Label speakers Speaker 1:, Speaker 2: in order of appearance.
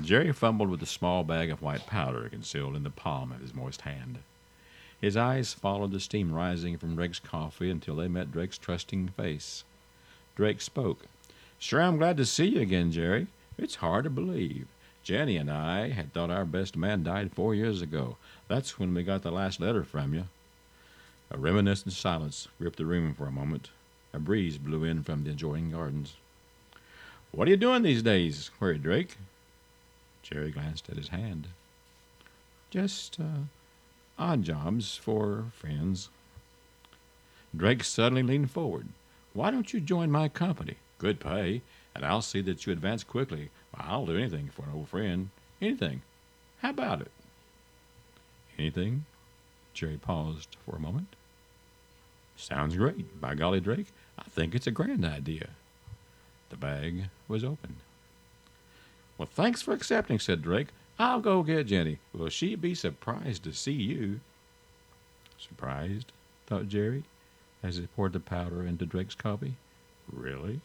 Speaker 1: Jerry fumbled with the small bag of white powder concealed in the palm of his moist hand. His eyes followed the steam rising from Drake's coffee until they met Drake's trusting face. Drake spoke. Sure, I'm glad to see you again, Jerry. It's hard to believe. Jenny and I had thought our best man died four years ago. That's when we got the last letter from you. A reminiscent silence gripped the room for a moment. A breeze blew in from the adjoining gardens. What are you doing these days? queried Drake. Jerry glanced at his hand. Just uh, odd jobs for friends. Drake suddenly leaned forward. Why don't you join my company? Good pay, and I'll see that you advance quickly. I'll do anything for an old friend. Anything. How about it? Anything? Jerry paused for a moment. Sounds great. By golly, Drake, I think it's a grand idea. The bag was open. Well, thanks for accepting, said Drake. I'll go get Jenny. Will she be surprised to see you? Surprised? thought Jerry, as he poured the powder into Drake's coffee. Really?